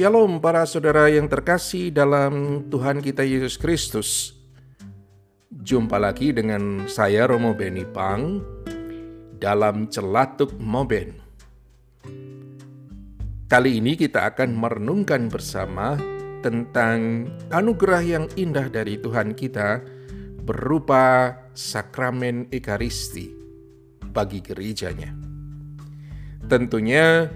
Shalom para saudara yang terkasih dalam Tuhan kita Yesus Kristus. Jumpa lagi dengan saya Romo Beni Pang dalam Celatuk Moben. Kali ini kita akan merenungkan bersama tentang anugerah yang indah dari Tuhan kita berupa sakramen Ekaristi bagi gerejanya. Tentunya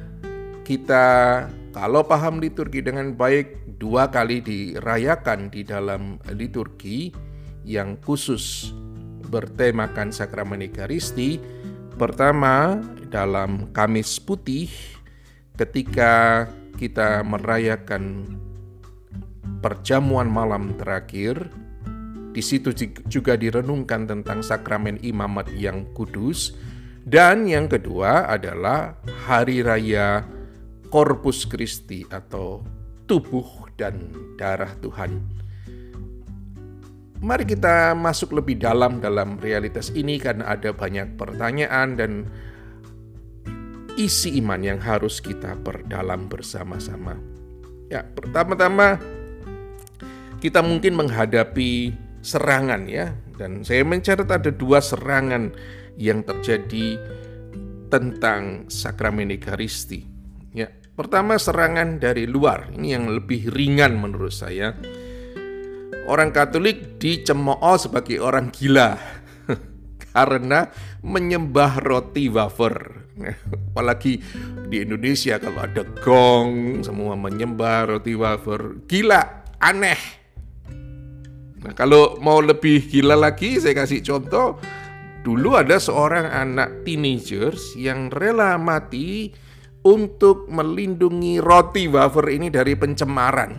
kita kalau paham liturgi dengan baik, dua kali dirayakan di dalam liturgi yang khusus bertemakan sakramen Ekaristi. Pertama, dalam Kamis Putih ketika kita merayakan perjamuan malam terakhir, di situ juga direnungkan tentang sakramen imamat yang kudus. Dan yang kedua adalah hari raya Corpus Christi atau tubuh dan darah Tuhan. Mari kita masuk lebih dalam dalam realitas ini karena ada banyak pertanyaan dan isi iman yang harus kita perdalam bersama-sama. Ya, pertama-tama kita mungkin menghadapi serangan ya dan saya mencatat ada dua serangan yang terjadi tentang sakramen Ekaristi. Ya, Pertama serangan dari luar, ini yang lebih ringan menurut saya. Orang Katolik dicemooh sebagai orang gila karena menyembah roti wafer. Apalagi di Indonesia kalau ada gong, semua menyembah roti wafer. Gila, aneh. Nah, kalau mau lebih gila lagi, saya kasih contoh. Dulu ada seorang anak teenagers yang rela mati untuk melindungi roti wafer ini dari pencemaran.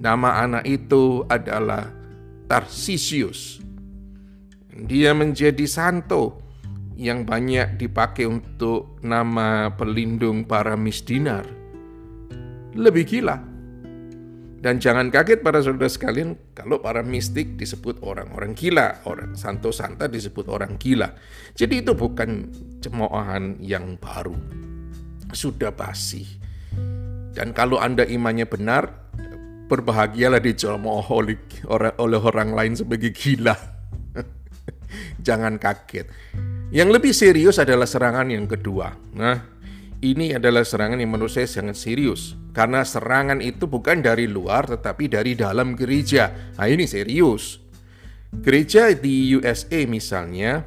Nama anak itu adalah Tarsisius. Dia menjadi santo yang banyak dipakai untuk nama pelindung para misdinar. Lebih gila. Dan jangan kaget para saudara sekalian kalau para mistik disebut orang-orang gila, orang santo santa disebut orang gila. Jadi itu bukan cemoohan yang baru sudah basi. Dan kalau Anda imannya benar, berbahagialah dicemooh oleh, oleh orang lain sebagai gila. Jangan kaget. Yang lebih serius adalah serangan yang kedua. Nah, ini adalah serangan yang menurut saya sangat serius. Karena serangan itu bukan dari luar tetapi dari dalam gereja. Nah ini serius. Gereja di USA misalnya,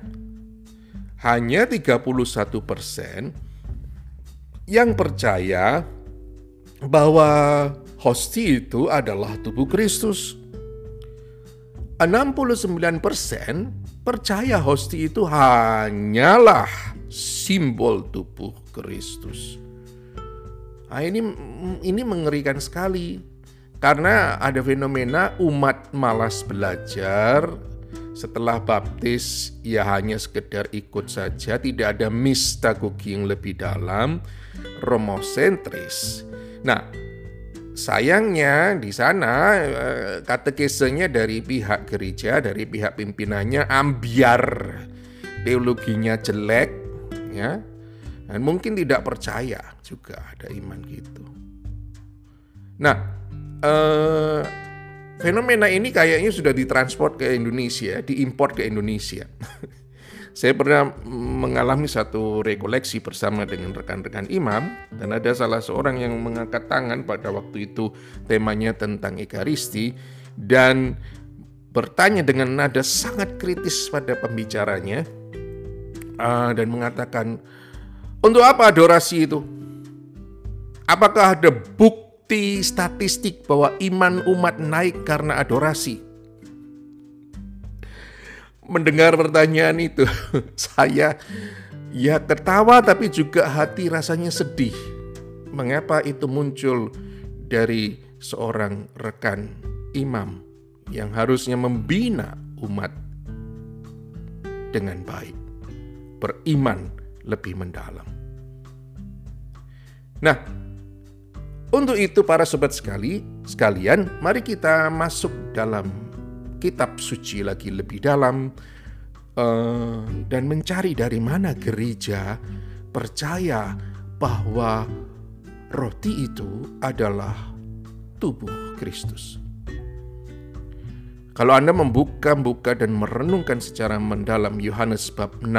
hanya 31 persen yang percaya bahwa hosti itu adalah tubuh Kristus. 69% percaya hosti itu hanyalah simbol tubuh Kristus. Nah, ini ini mengerikan sekali karena ada fenomena umat malas belajar setelah baptis ia hanya sekedar ikut saja, tidak ada mistagogi yang lebih dalam, romosentris. Nah, sayangnya di sana eh, katekesenya dari pihak gereja, dari pihak pimpinannya ambiar, teologinya jelek, ya, dan mungkin tidak percaya juga ada iman gitu. Nah, eh, Fenomena ini kayaknya sudah ditransport ke Indonesia, diimpor ke Indonesia. Saya pernah mengalami satu rekoleksi bersama dengan rekan-rekan imam dan ada salah seorang yang mengangkat tangan pada waktu itu temanya tentang ekaristi dan bertanya dengan nada sangat kritis pada pembicaranya uh, dan mengatakan untuk apa adorasi itu? Apakah ada bukti bukti statistik bahwa iman umat naik karena adorasi. Mendengar pertanyaan itu, saya ya tertawa tapi juga hati rasanya sedih. Mengapa itu muncul dari seorang rekan imam yang harusnya membina umat dengan baik, beriman lebih mendalam. Nah, untuk itu para sobat sekali, sekalian, mari kita masuk dalam kitab suci lagi lebih dalam uh, dan mencari dari mana gereja percaya bahwa roti itu adalah tubuh Kristus. Kalau Anda membuka-buka dan merenungkan secara mendalam Yohanes bab 6,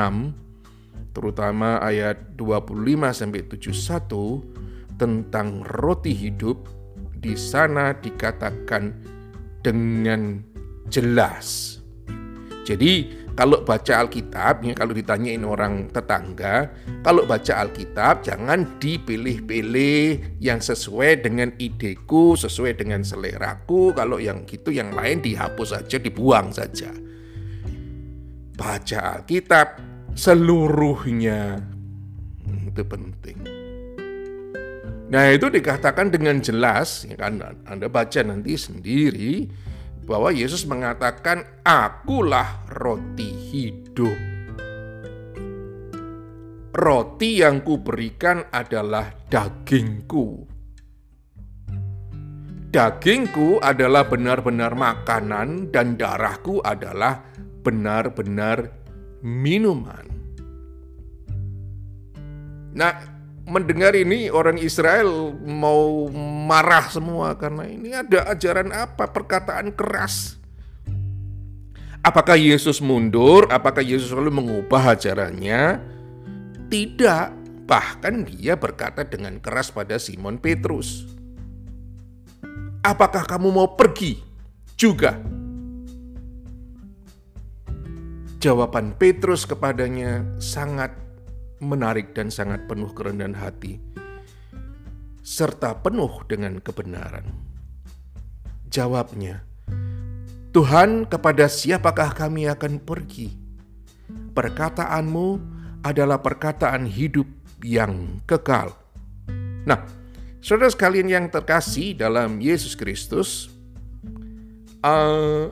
terutama ayat 25 sampai 71 tentang roti hidup, di sana dikatakan dengan jelas. Jadi kalau baca Alkitab, ya kalau ditanyain orang tetangga, kalau baca Alkitab jangan dipilih-pilih yang sesuai dengan ideku, sesuai dengan seleraku. Kalau yang gitu yang lain dihapus saja, dibuang saja. Baca Alkitab seluruhnya. Hmm, itu penting. Nah itu dikatakan dengan jelas, ya kan Anda baca nanti sendiri bahwa Yesus mengatakan, "Akulah roti hidup." Roti yang kuberikan adalah dagingku. Dagingku adalah benar-benar makanan dan darahku adalah benar-benar minuman. Nah, mendengar ini orang Israel mau marah semua karena ini ada ajaran apa perkataan keras. Apakah Yesus mundur? Apakah Yesus selalu mengubah ajarannya? Tidak, bahkan dia berkata dengan keras pada Simon Petrus. Apakah kamu mau pergi juga? Jawaban Petrus kepadanya sangat menarik dan sangat penuh kerendahan hati, serta penuh dengan kebenaran. Jawabnya, Tuhan kepada siapakah kami akan pergi? Perkataanmu adalah perkataan hidup yang kekal. Nah, saudara sekalian yang terkasih dalam Yesus Kristus, uh,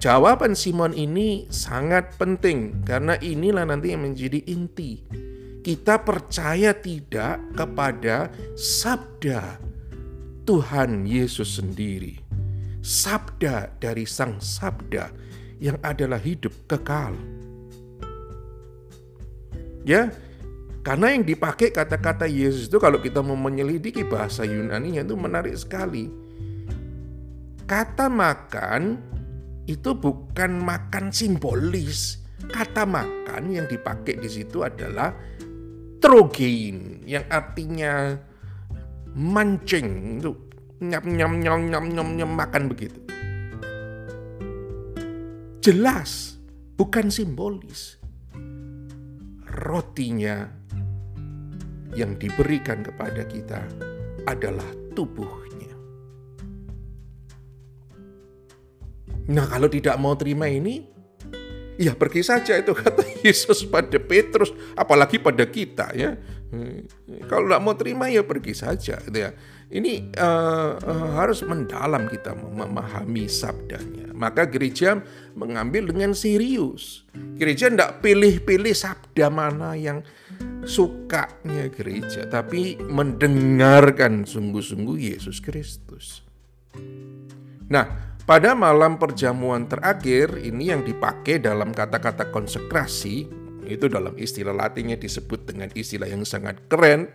jawaban Simon ini sangat penting karena inilah nanti yang menjadi inti kita percaya tidak kepada sabda Tuhan Yesus sendiri. Sabda dari Sang Sabda yang adalah hidup kekal. Ya, karena yang dipakai kata-kata Yesus itu kalau kita mau menyelidiki bahasa Yunani itu menarik sekali. Kata makan itu bukan makan simbolis. Kata makan yang dipakai di situ adalah trogein yang artinya mancing itu nyam nyam nyam nyam nyam nyam makan begitu. Jelas bukan simbolis. Rotinya yang diberikan kepada kita adalah tubuhnya. Nah, kalau tidak mau terima ini, Ya pergi saja itu kata Yesus pada Petrus, apalagi pada kita ya. Kalau tidak mau terima ya pergi saja. Gitu ya. Ini uh, uh, harus mendalam kita memahami sabdanya. Maka gereja mengambil dengan serius. Gereja tidak pilih-pilih sabda mana yang sukanya gereja, tapi mendengarkan sungguh-sungguh Yesus Kristus. Nah, pada malam perjamuan terakhir ini yang dipakai dalam kata-kata konsekrasi itu dalam istilah latinnya disebut dengan istilah yang sangat keren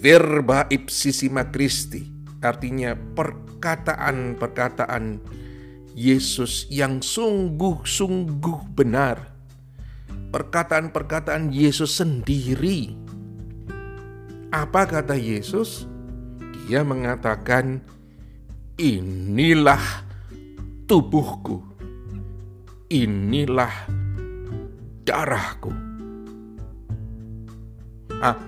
verba ipsissima Christi. Artinya perkataan-perkataan Yesus yang sungguh-sungguh benar. Perkataan-perkataan Yesus sendiri. Apa kata Yesus? Dia mengatakan inilah tubuhku, inilah darahku. Ah,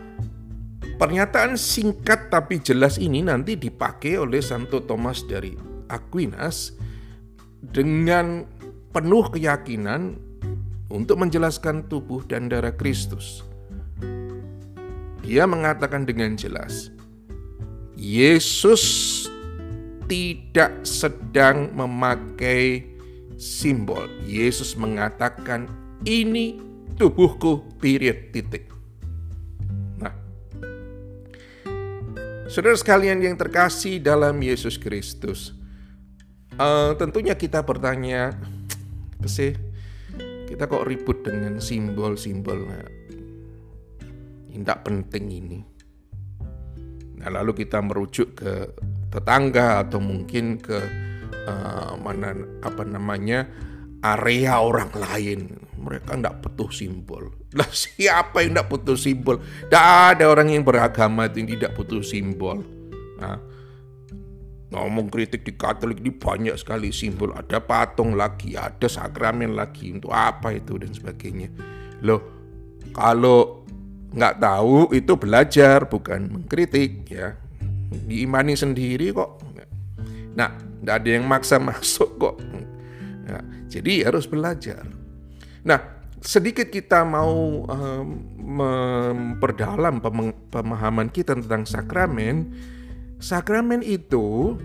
pernyataan singkat tapi jelas ini nanti dipakai oleh Santo Thomas dari Aquinas dengan penuh keyakinan untuk menjelaskan tubuh dan darah Kristus. Dia mengatakan dengan jelas, Yesus tidak sedang memakai simbol. Yesus mengatakan, "Ini tubuhku." Period titik. Nah, saudara sekalian yang terkasih dalam Yesus Kristus, uh, tentunya kita bertanya, sih kita kok ribut dengan simbol-simbol tidak penting ini. Nah, lalu kita merujuk ke tetangga atau mungkin ke uh, mana apa namanya area orang lain. Mereka tidak butuh simbol. Lah siapa yang tidak butuh simbol? Tidak ada orang yang beragama yang tidak butuh simbol. Nah, ngomong kritik di Katolik ini banyak sekali simbol. Ada patung lagi, ada sakramen lagi. Untuk apa itu dan sebagainya. Loh, kalau nggak tahu itu belajar bukan mengkritik ya diimani sendiri kok. Nah tidak ada yang maksa masuk kok. Nah, jadi harus belajar. Nah sedikit kita mau um, memperdalam pemahaman kita tentang sakramen. Sakramen itu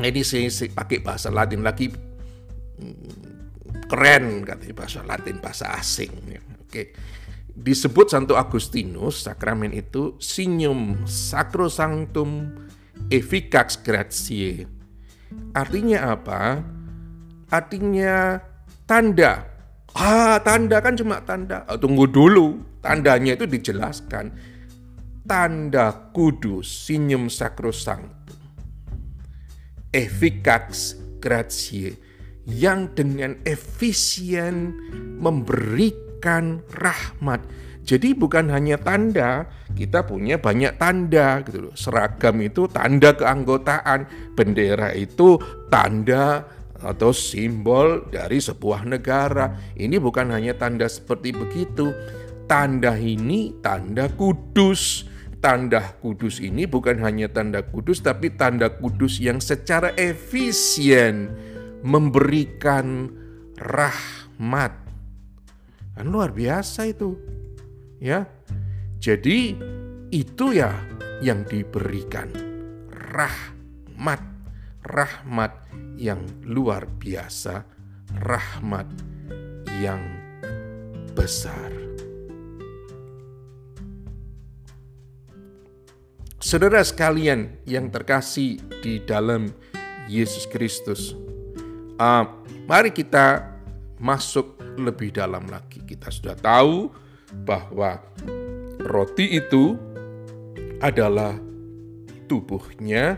ini saya, saya pakai bahasa Latin lagi hmm, keren katanya bahasa Latin bahasa asing oke. okay disebut Santo Agustinus, sakramen itu signum sacrosanctum efficax gratiae. Artinya apa? Artinya tanda. Ah, tanda kan cuma tanda. Oh, tunggu dulu, tandanya itu dijelaskan. Tanda kudus, signum sacrosanctum. Efficax gratiae yang dengan efisien memberikan memberikan rahmat. Jadi bukan hanya tanda, kita punya banyak tanda gitu loh. Seragam itu tanda keanggotaan, bendera itu tanda atau simbol dari sebuah negara. Ini bukan hanya tanda seperti begitu. Tanda ini tanda kudus. Tanda kudus ini bukan hanya tanda kudus tapi tanda kudus yang secara efisien memberikan rahmat Kan luar biasa itu. Ya. Jadi itu ya yang diberikan rahmat, rahmat yang luar biasa, rahmat yang besar. Saudara sekalian yang terkasih di dalam Yesus Kristus, uh, mari kita masuk lebih dalam lagi. Kita sudah tahu bahwa roti itu adalah tubuhnya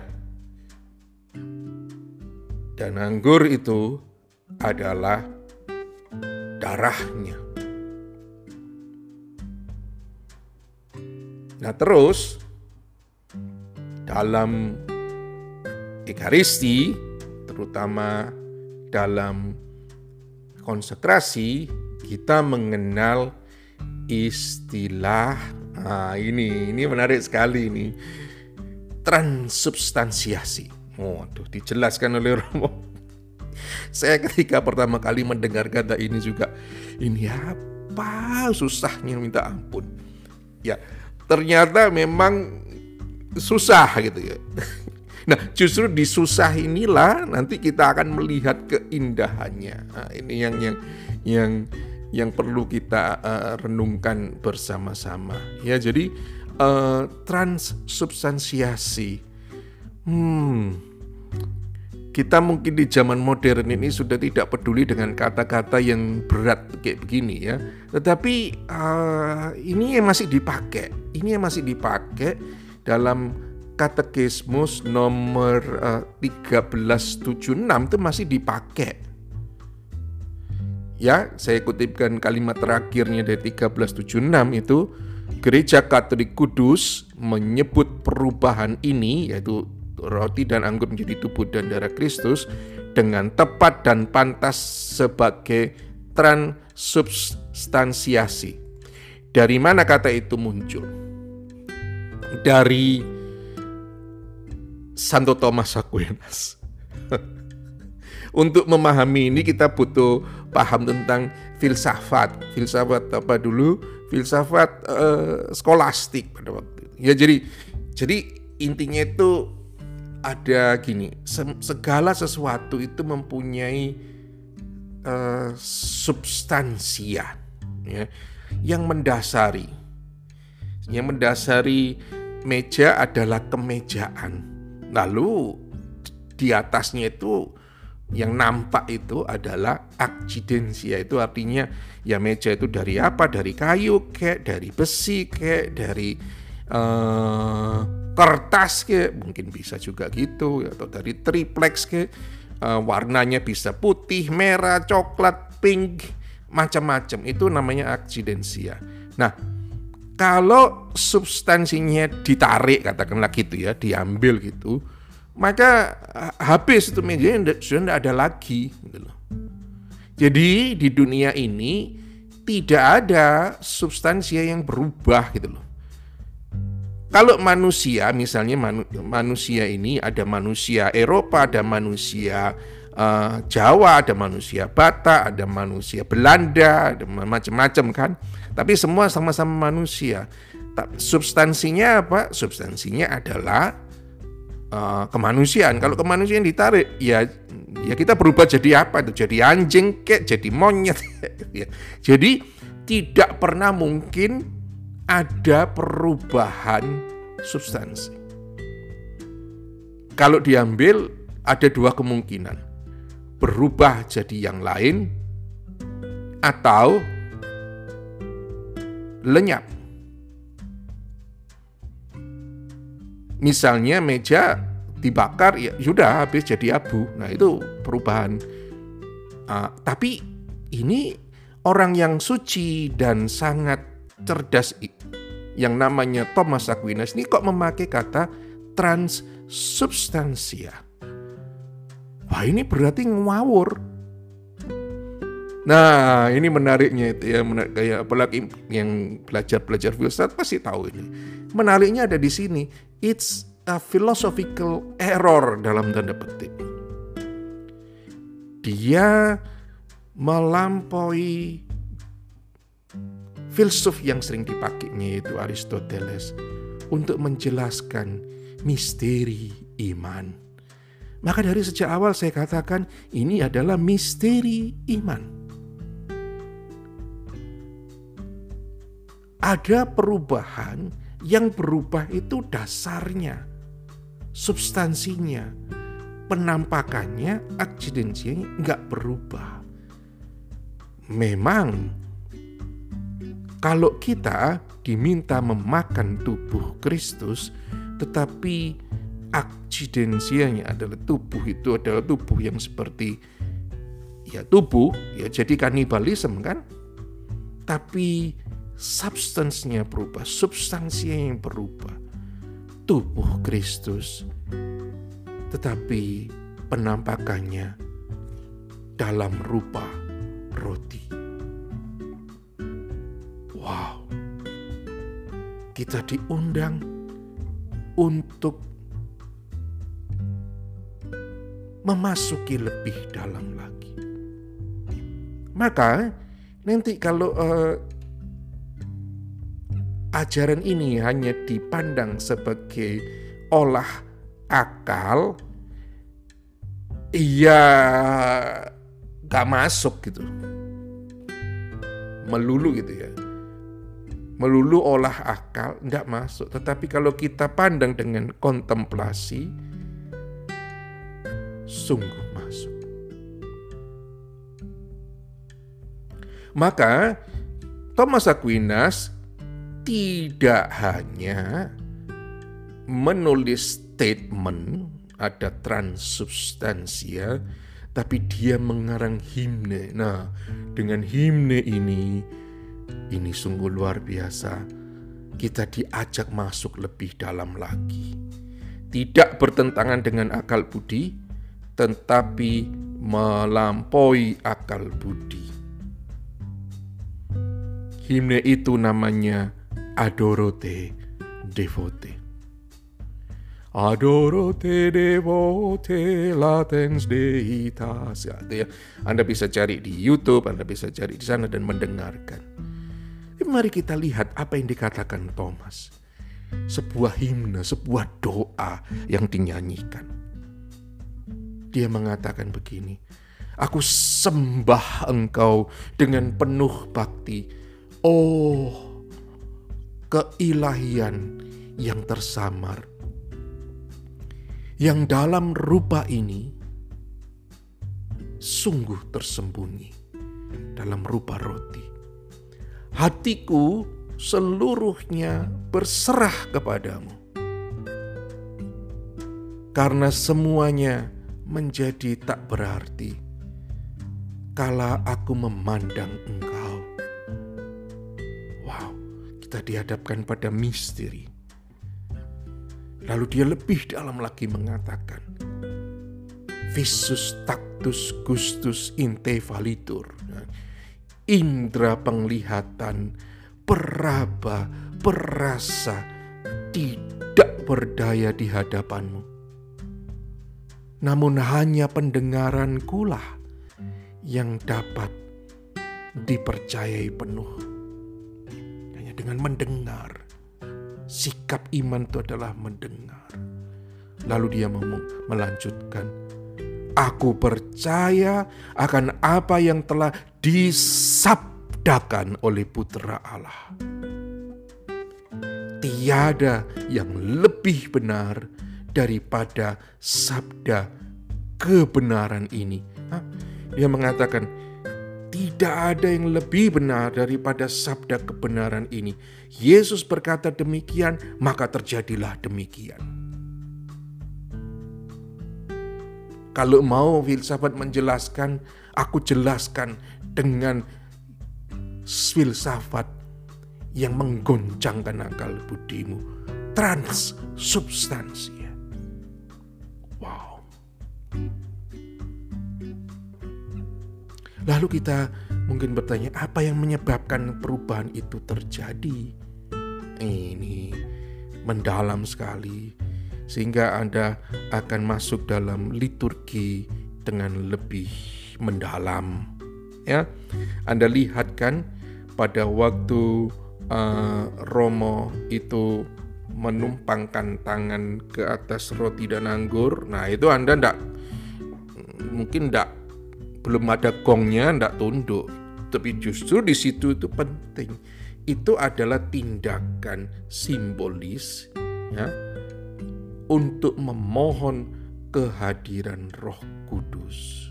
dan anggur itu adalah darahnya. Nah, terus dalam Ekaristi, terutama dalam konsekrasi kita mengenal istilah ah ini ini menarik sekali ini transubstansiasi. Waduh, dijelaskan oleh Romo. Saya ketika pertama kali mendengar kata ini juga ini apa susahnya minta ampun. Ya, ternyata memang susah gitu ya. Nah, justru di susah inilah nanti kita akan melihat keindahannya. Nah, ini yang yang yang yang perlu kita uh, renungkan bersama-sama. Ya, jadi uh, transubstansiasi. Hmm, kita mungkin di zaman modern ini sudah tidak peduli dengan kata-kata yang berat kayak begini ya. Tetapi uh, ini yang masih dipakai, ini yang masih dipakai dalam katekismus nomor uh, eh, 1376 itu masih dipakai. Ya, saya kutipkan kalimat terakhirnya dari 1376 itu Gereja Katolik Kudus menyebut perubahan ini yaitu roti dan anggur menjadi tubuh dan darah Kristus dengan tepat dan pantas sebagai transubstansiasi. Dari mana kata itu muncul? Dari Santo Thomas Aquinas. Untuk memahami ini kita butuh paham tentang filsafat. Filsafat apa dulu? Filsafat uh, skolastik pada waktu itu. Ya jadi jadi intinya itu ada gini, segala sesuatu itu mempunyai uh, substansia ya yang mendasari. Yang mendasari meja adalah kemejaan Lalu di atasnya itu yang nampak itu adalah aksidensia itu artinya ya meja itu dari apa dari kayu kayak dari besi kayak dari uh, kertas ke mungkin bisa juga gitu atau dari triplex ke uh, warnanya bisa putih, merah, coklat, pink, macam-macam. Itu namanya aksidensia. Nah, kalau substansinya ditarik katakanlah gitu ya, diambil gitu, maka habis itu meja sudah tidak ada lagi gitu loh. Jadi di dunia ini tidak ada substansi yang berubah gitu loh. Kalau manusia, misalnya manu, manusia ini ada manusia Eropa, ada manusia uh, Jawa, ada manusia Batak, ada manusia Belanda, ada macam-macam kan. Tapi semua sama-sama manusia. Substansinya apa? Substansinya adalah uh, kemanusiaan. Kalau kemanusiaan ditarik, ya ya kita berubah jadi apa itu? Jadi anjing kek, jadi monyet. ya. Jadi tidak pernah mungkin ada perubahan substansi. Kalau diambil ada dua kemungkinan. Berubah jadi yang lain atau lenyap. Misalnya meja dibakar ya sudah habis jadi abu. Nah itu perubahan. Uh, tapi ini orang yang suci dan sangat cerdas yang namanya Thomas Aquinas ini kok memakai kata transsubstansia. Wah ini berarti ngawur. Nah ini menariknya itu ya, menarik, kayak apalagi yang belajar belajar filsafat pasti tahu ini. Menariknya ada di sini. It's a philosophical error dalam tanda petik. Dia melampaui filsuf yang sering dipakainya yaitu Aristoteles untuk menjelaskan misteri iman. Maka dari sejak awal saya katakan ini adalah misteri iman. Ada perubahan yang berubah itu dasarnya substansinya, penampakannya, aksidensinya nggak berubah. Memang kalau kita diminta memakan tubuh Kristus, tetapi aksidensianya adalah tubuh itu adalah tubuh yang seperti ya tubuh, ya jadi kanibalisme kan? Tapi substansinya berubah, substansinya yang berubah tubuh Kristus, tetapi penampakannya dalam rupa roti. Wow, kita diundang untuk memasuki lebih dalam lagi. Maka nanti kalau uh, ajaran ini hanya dipandang sebagai olah akal, iya gak masuk gitu. Melulu gitu ya. Melulu olah akal nggak masuk. Tetapi kalau kita pandang dengan kontemplasi, sungguh masuk. Maka Thomas Aquinas tidak hanya menulis statement ada transubstansia tapi dia mengarang himne. Nah, dengan himne ini ini sungguh luar biasa. Kita diajak masuk lebih dalam lagi. Tidak bertentangan dengan akal budi, tetapi melampaui akal budi. Himne itu namanya adoro te devote. Adoro te devote latens deitas. Ya, Anda bisa cari di YouTube, Anda bisa cari di sana dan mendengarkan. Tapi mari kita lihat apa yang dikatakan Thomas. Sebuah himne, sebuah doa yang dinyanyikan. Dia mengatakan begini, Aku sembah engkau dengan penuh bakti. Oh, keilahian yang tersamar, yang dalam rupa ini sungguh tersembunyi dalam rupa roti. Hatiku seluruhnya berserah kepadamu. Karena semuanya menjadi tak berarti kala aku memandang engkau. Kita dihadapkan pada misteri. Lalu dia lebih dalam lagi mengatakan, Visus tactus gustus inte valitur. Indra penglihatan, peraba, perasa, tidak berdaya di hadapanmu. Namun hanya pendengaran kulah yang dapat dipercayai penuh. Dengan mendengar. Sikap iman itu adalah mendengar. Lalu dia melanjutkan, Aku percaya akan apa yang telah disabdakan oleh putra Allah. Tiada yang lebih benar daripada sabda kebenaran ini. Dia mengatakan, tidak ada yang lebih benar daripada sabda kebenaran ini. Yesus berkata demikian, maka terjadilah demikian. Kalau mau filsafat menjelaskan, aku jelaskan dengan filsafat yang menggoncangkan akal budimu. Transsubstansi. Wow. Lalu kita mungkin bertanya, apa yang menyebabkan perubahan itu terjadi? Ini mendalam sekali sehingga Anda akan masuk dalam liturgi dengan lebih mendalam. Ya, Anda lihat kan pada waktu uh, Romo itu menumpangkan tangan ke atas roti dan anggur. Nah, itu Anda ndak mungkin ndak belum ada gongnya ndak tunduk. Tapi justru di situ itu penting. Itu adalah tindakan simbolis ya untuk memohon kehadiran Roh Kudus.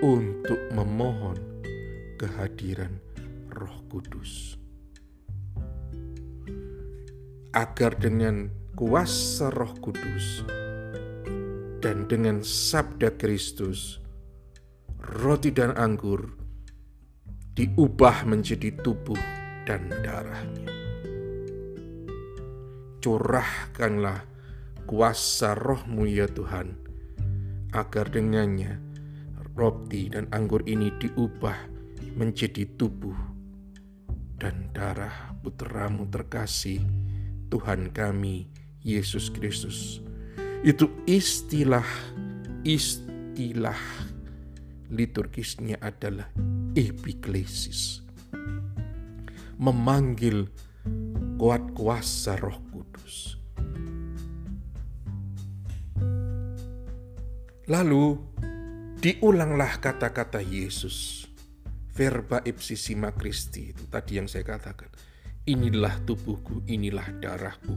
Untuk memohon kehadiran Roh Kudus. Agar dengan kuasa Roh Kudus dan dengan sabda Kristus, roti dan anggur diubah menjadi tubuh dan darahnya curahkanlah kuasa rohmu ya Tuhan, agar dengannya roti dan anggur ini diubah menjadi tubuh dan darah putramu terkasih, Tuhan kami, Yesus Kristus. Itu istilah, istilah liturgisnya adalah epiklesis. Memanggil kuat kuasa roh Kudus. Lalu diulanglah kata-kata Yesus. Verba ipsissima Christi itu tadi yang saya katakan. Inilah tubuhku, inilah darahku.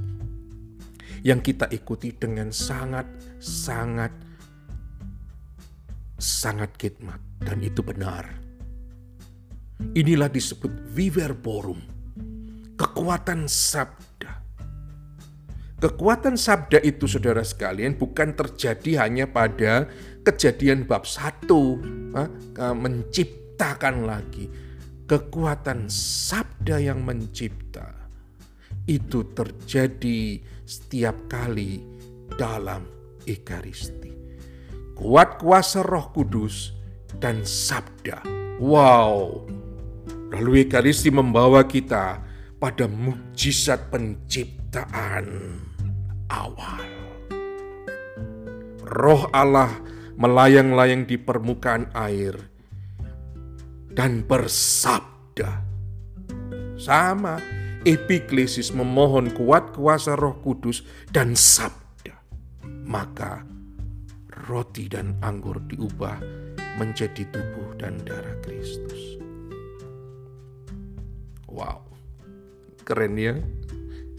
Yang kita ikuti dengan sangat, sangat, sangat khidmat. Dan itu benar. Inilah disebut viverborum. Kekuatan sabda Kekuatan sabda itu saudara sekalian bukan terjadi hanya pada kejadian bab satu menciptakan lagi. Kekuatan sabda yang mencipta itu terjadi setiap kali dalam Ekaristi. Kuat kuasa roh kudus dan sabda. Wow. Lalu Ekaristi membawa kita pada mujizat penciptaan awal. Roh Allah melayang-layang di permukaan air dan bersabda. Sama, epiklesis memohon kuat kuasa roh kudus dan sabda. Maka roti dan anggur diubah menjadi tubuh dan darah Kristus. Wow, keren ya.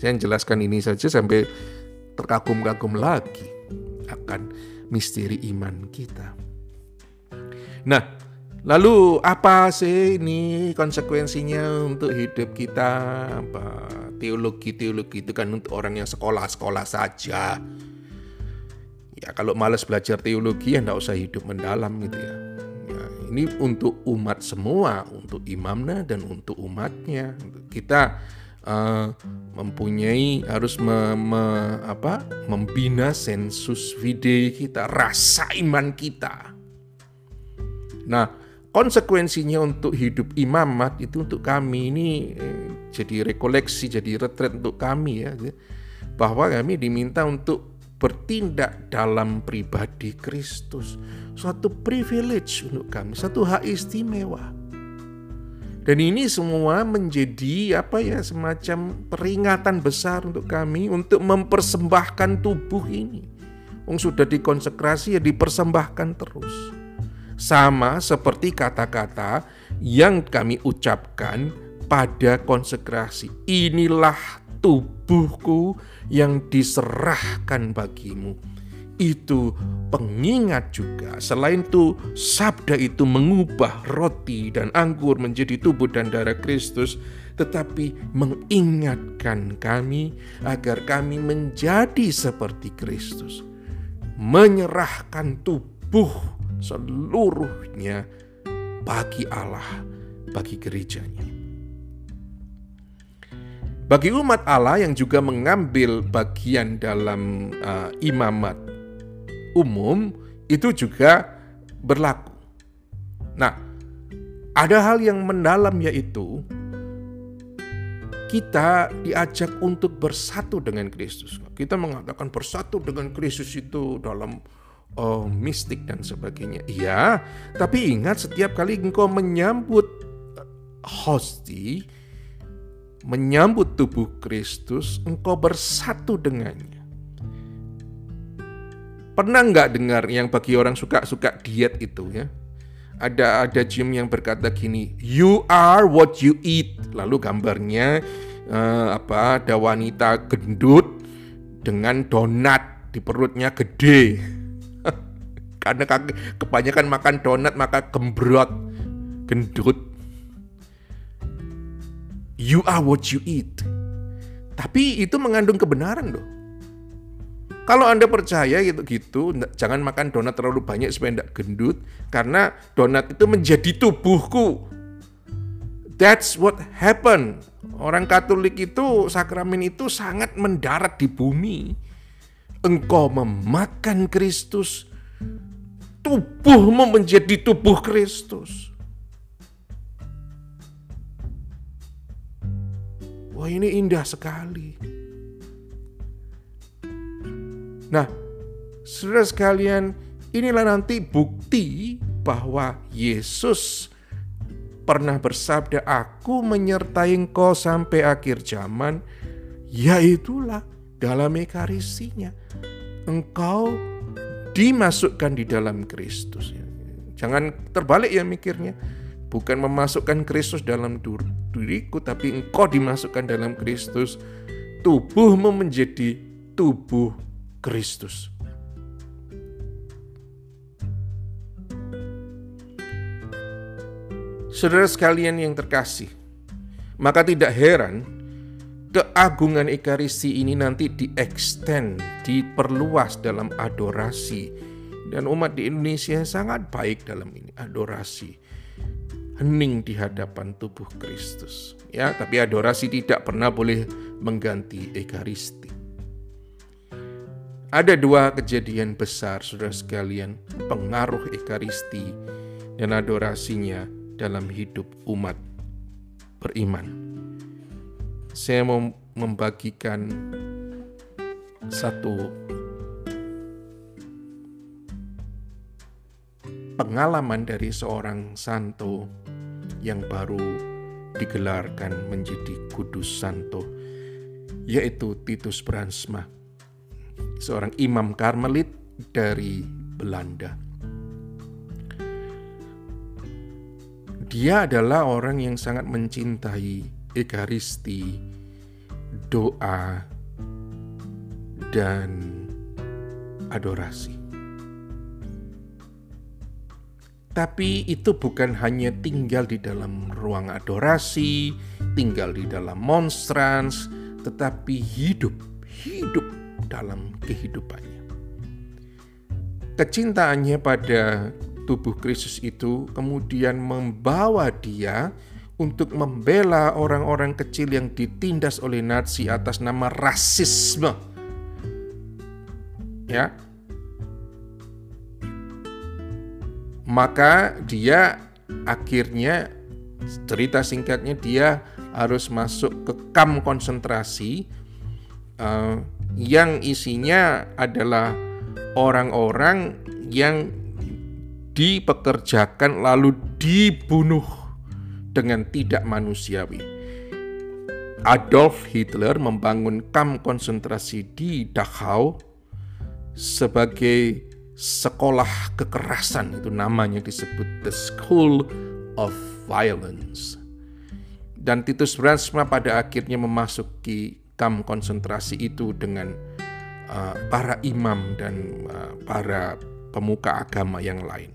Saya jelaskan ini saja sampai terkagum-kagum lagi akan misteri iman kita. Nah, Lalu apa sih ini konsekuensinya untuk hidup kita? Apa teologi-teologi itu kan untuk orang yang sekolah-sekolah saja. Ya kalau males belajar teologi ya enggak usah hidup mendalam gitu ya. ya ini untuk umat semua, untuk imamnya dan untuk umatnya. Kita uh, mempunyai harus me, me, apa, membina sensus fide kita, rasa iman kita. Nah, konsekuensinya untuk hidup imamat itu untuk kami ini eh, jadi rekoleksi, jadi retret untuk kami ya, bahwa kami diminta untuk bertindak dalam pribadi Kristus, suatu privilege untuk kami, satu hak istimewa. Dan ini semua menjadi apa ya semacam peringatan besar untuk kami untuk mempersembahkan tubuh ini. Wong sudah dikonsekrasi ya dipersembahkan terus. Sama seperti kata-kata yang kami ucapkan pada konsekrasi. Inilah tubuhku yang diserahkan bagimu. Itu pengingat juga. Selain itu, sabda itu mengubah roti dan anggur menjadi tubuh dan darah Kristus, tetapi mengingatkan kami agar kami menjadi seperti Kristus. Menyerahkan tubuh seluruhnya bagi Allah, bagi gerejanya. Bagi umat Allah yang juga mengambil bagian dalam uh, imamat umum itu juga berlaku. Nah, ada hal yang mendalam yaitu kita diajak untuk bersatu dengan Kristus. Kita mengatakan bersatu dengan Kristus itu dalam oh mistik dan sebagainya. Iya, tapi ingat setiap kali engkau menyambut eh, hosti, menyambut tubuh Kristus, engkau bersatu dengannya. Pernah nggak dengar yang bagi orang suka-suka diet itu ya? Ada ada gym yang berkata gini, you are what you eat. Lalu gambarnya uh, apa? Ada wanita gendut dengan donat di perutnya gede karena kebanyakan makan donat maka gembrot, gendut. You are what you eat. Tapi itu mengandung kebenaran loh. Kalau Anda percaya gitu-gitu, jangan makan donat terlalu banyak supaya tidak gendut. Karena donat itu menjadi tubuhku. That's what happened. Orang Katolik itu, sakramen itu sangat mendarat di bumi. Engkau memakan Kristus, tubuhmu menjadi tubuh Kristus. Wah ini indah sekali. Nah, saudara sekalian, inilah nanti bukti bahwa Yesus pernah bersabda, Aku menyertai engkau sampai akhir zaman, yaitulah dalam ekarisinya. Engkau dimasukkan di dalam Kristus. Jangan terbalik ya mikirnya. Bukan memasukkan Kristus dalam diriku, tapi engkau dimasukkan dalam Kristus. Tubuhmu menjadi tubuh Kristus. Saudara sekalian yang terkasih, maka tidak heran keagungan Ekaristi ini nanti diextend, diperluas dalam adorasi. Dan umat di Indonesia sangat baik dalam ini, adorasi. Hening di hadapan tubuh Kristus. Ya, tapi adorasi tidak pernah boleh mengganti Ekaristi. Ada dua kejadian besar, saudara sekalian, pengaruh Ekaristi dan adorasinya dalam hidup umat beriman saya mau membagikan satu pengalaman dari seorang santo yang baru digelarkan menjadi kudus santo yaitu Titus Bransma seorang imam karmelit dari Belanda. Dia adalah orang yang sangat mencintai ekaristi, doa, dan adorasi. Tapi itu bukan hanya tinggal di dalam ruang adorasi, tinggal di dalam monstrans, tetapi hidup, hidup dalam kehidupannya. Kecintaannya pada tubuh Kristus itu kemudian membawa dia untuk membela orang-orang kecil yang ditindas oleh Nazi atas nama rasisme. Ya, maka dia akhirnya cerita singkatnya dia harus masuk ke kamp konsentrasi uh, yang isinya adalah orang-orang yang dipekerjakan lalu dibunuh dengan tidak manusiawi. Adolf Hitler membangun kamp konsentrasi di Dachau sebagai sekolah kekerasan itu namanya disebut the school of violence. Dan Titus Bransma pada akhirnya memasuki kamp konsentrasi itu dengan uh, para imam dan uh, para pemuka agama yang lain.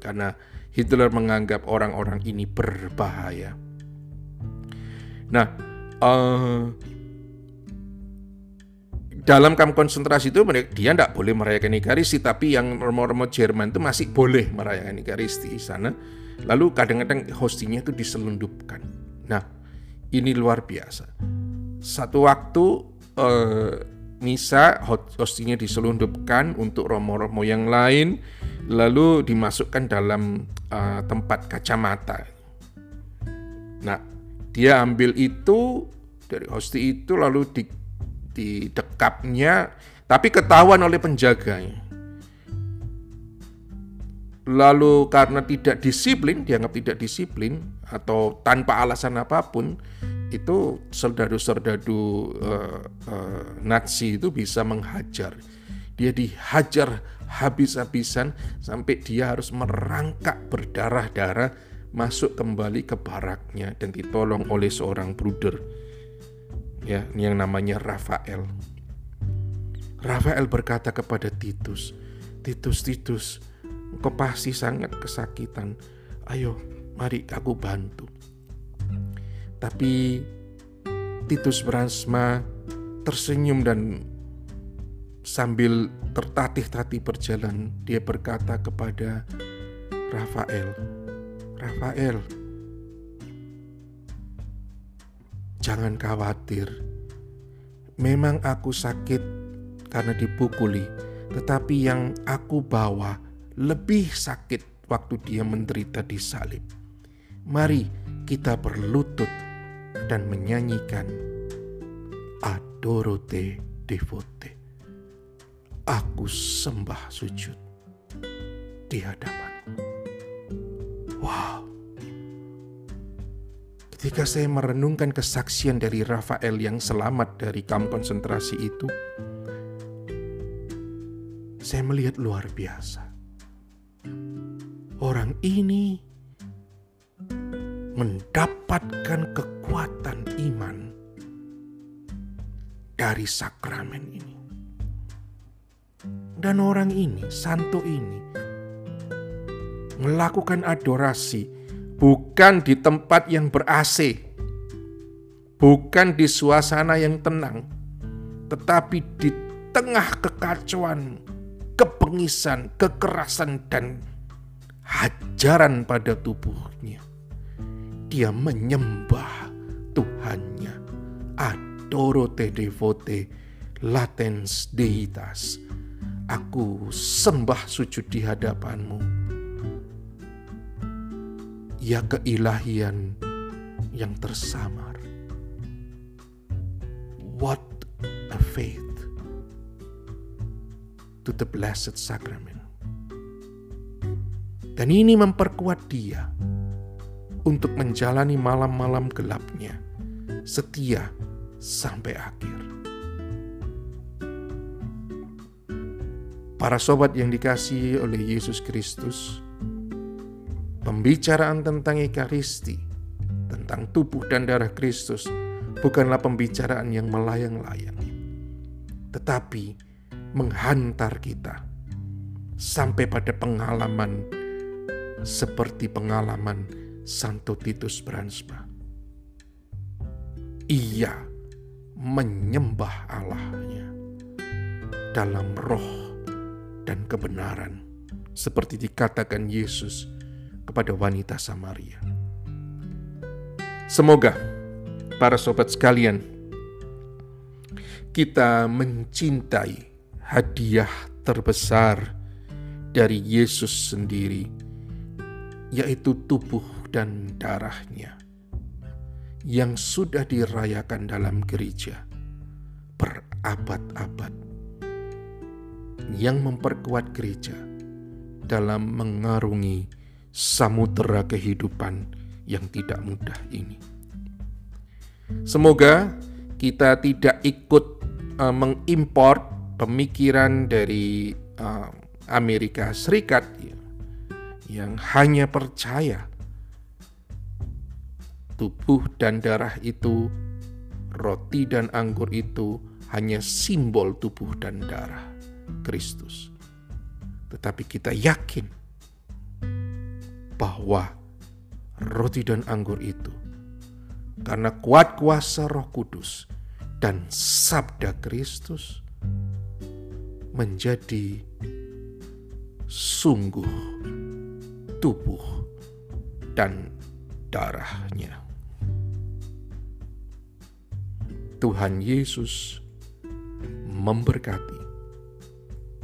Karena Hitler menganggap orang-orang ini berbahaya. Nah, uh, dalam kamp konsentrasi itu dia tidak boleh merayakan Ekaristi, tapi yang remo-remo Jerman itu masih boleh merayakan Ekaristi di sana. Lalu kadang-kadang hostinya itu diselundupkan. Nah, ini luar biasa. Satu waktu eh, misa hostinya diselundupkan untuk romo-romo yang lain, lalu dimasukkan dalam uh, tempat kacamata. Nah, dia ambil itu dari hosti itu lalu di di dekapnya, tapi ketahuan oleh penjaganya. Lalu karena tidak disiplin, dianggap tidak disiplin atau tanpa alasan apa pun, itu serdadu-serdadu uh, uh, Nazi itu bisa menghajar. Dia dihajar habis-habisan sampai dia harus merangkak berdarah-darah masuk kembali ke baraknya dan ditolong oleh seorang bruder ya yang namanya Rafael. Rafael berkata kepada Titus, Titus, Titus, engkau pasti sangat kesakitan. Ayo, mari aku bantu. Tapi Titus Bransma tersenyum dan sambil tertatih-tatih berjalan, dia berkata kepada Rafael, Rafael, Jangan khawatir. Memang aku sakit karena dipukuli, tetapi yang aku bawa lebih sakit waktu dia menderita di salib. Mari kita berlutut dan menyanyikan Adorote Devote. Aku sembah sujud di hadapan. Wow. Ketika saya merenungkan kesaksian dari Rafael yang selamat dari kamp konsentrasi itu, saya melihat luar biasa. Orang ini mendapatkan kekuatan iman dari sakramen ini. Dan orang ini, santo ini, melakukan adorasi bukan di tempat yang ber-AC, bukan di suasana yang tenang, tetapi di tengah kekacauan, kepengisan, kekerasan, dan hajaran pada tubuhnya. Dia menyembah Tuhannya. Adoro te devote latens deitas. Aku sembah sujud di hadapanmu ya keilahian yang tersamar. What a faith to the Blessed Sacrament. Dan ini memperkuat dia untuk menjalani malam-malam gelapnya setia sampai akhir. Para sobat yang dikasihi oleh Yesus Kristus, Pembicaraan tentang Ekaristi, tentang tubuh dan darah Kristus, bukanlah pembicaraan yang melayang-layang, tetapi menghantar kita sampai pada pengalaman seperti pengalaman Santo Titus Bransma. Ia menyembah Allahnya dalam roh kebenaran seperti dikatakan Yesus kepada wanita Samaria. Semoga para sobat sekalian kita mencintai hadiah terbesar dari Yesus sendiri yaitu tubuh dan darahnya yang sudah dirayakan dalam gereja berabad-abad yang memperkuat gereja dalam mengarungi samudera kehidupan yang tidak mudah ini. Semoga kita tidak ikut uh, mengimpor pemikiran dari uh, Amerika Serikat ya, yang hanya percaya tubuh dan darah itu, roti dan anggur itu hanya simbol tubuh dan darah Kristus. Tetapi kita yakin bahwa roti dan anggur itu karena kuat kuasa Roh Kudus dan sabda Kristus menjadi sungguh tubuh dan darahnya. Tuhan Yesus memberkati.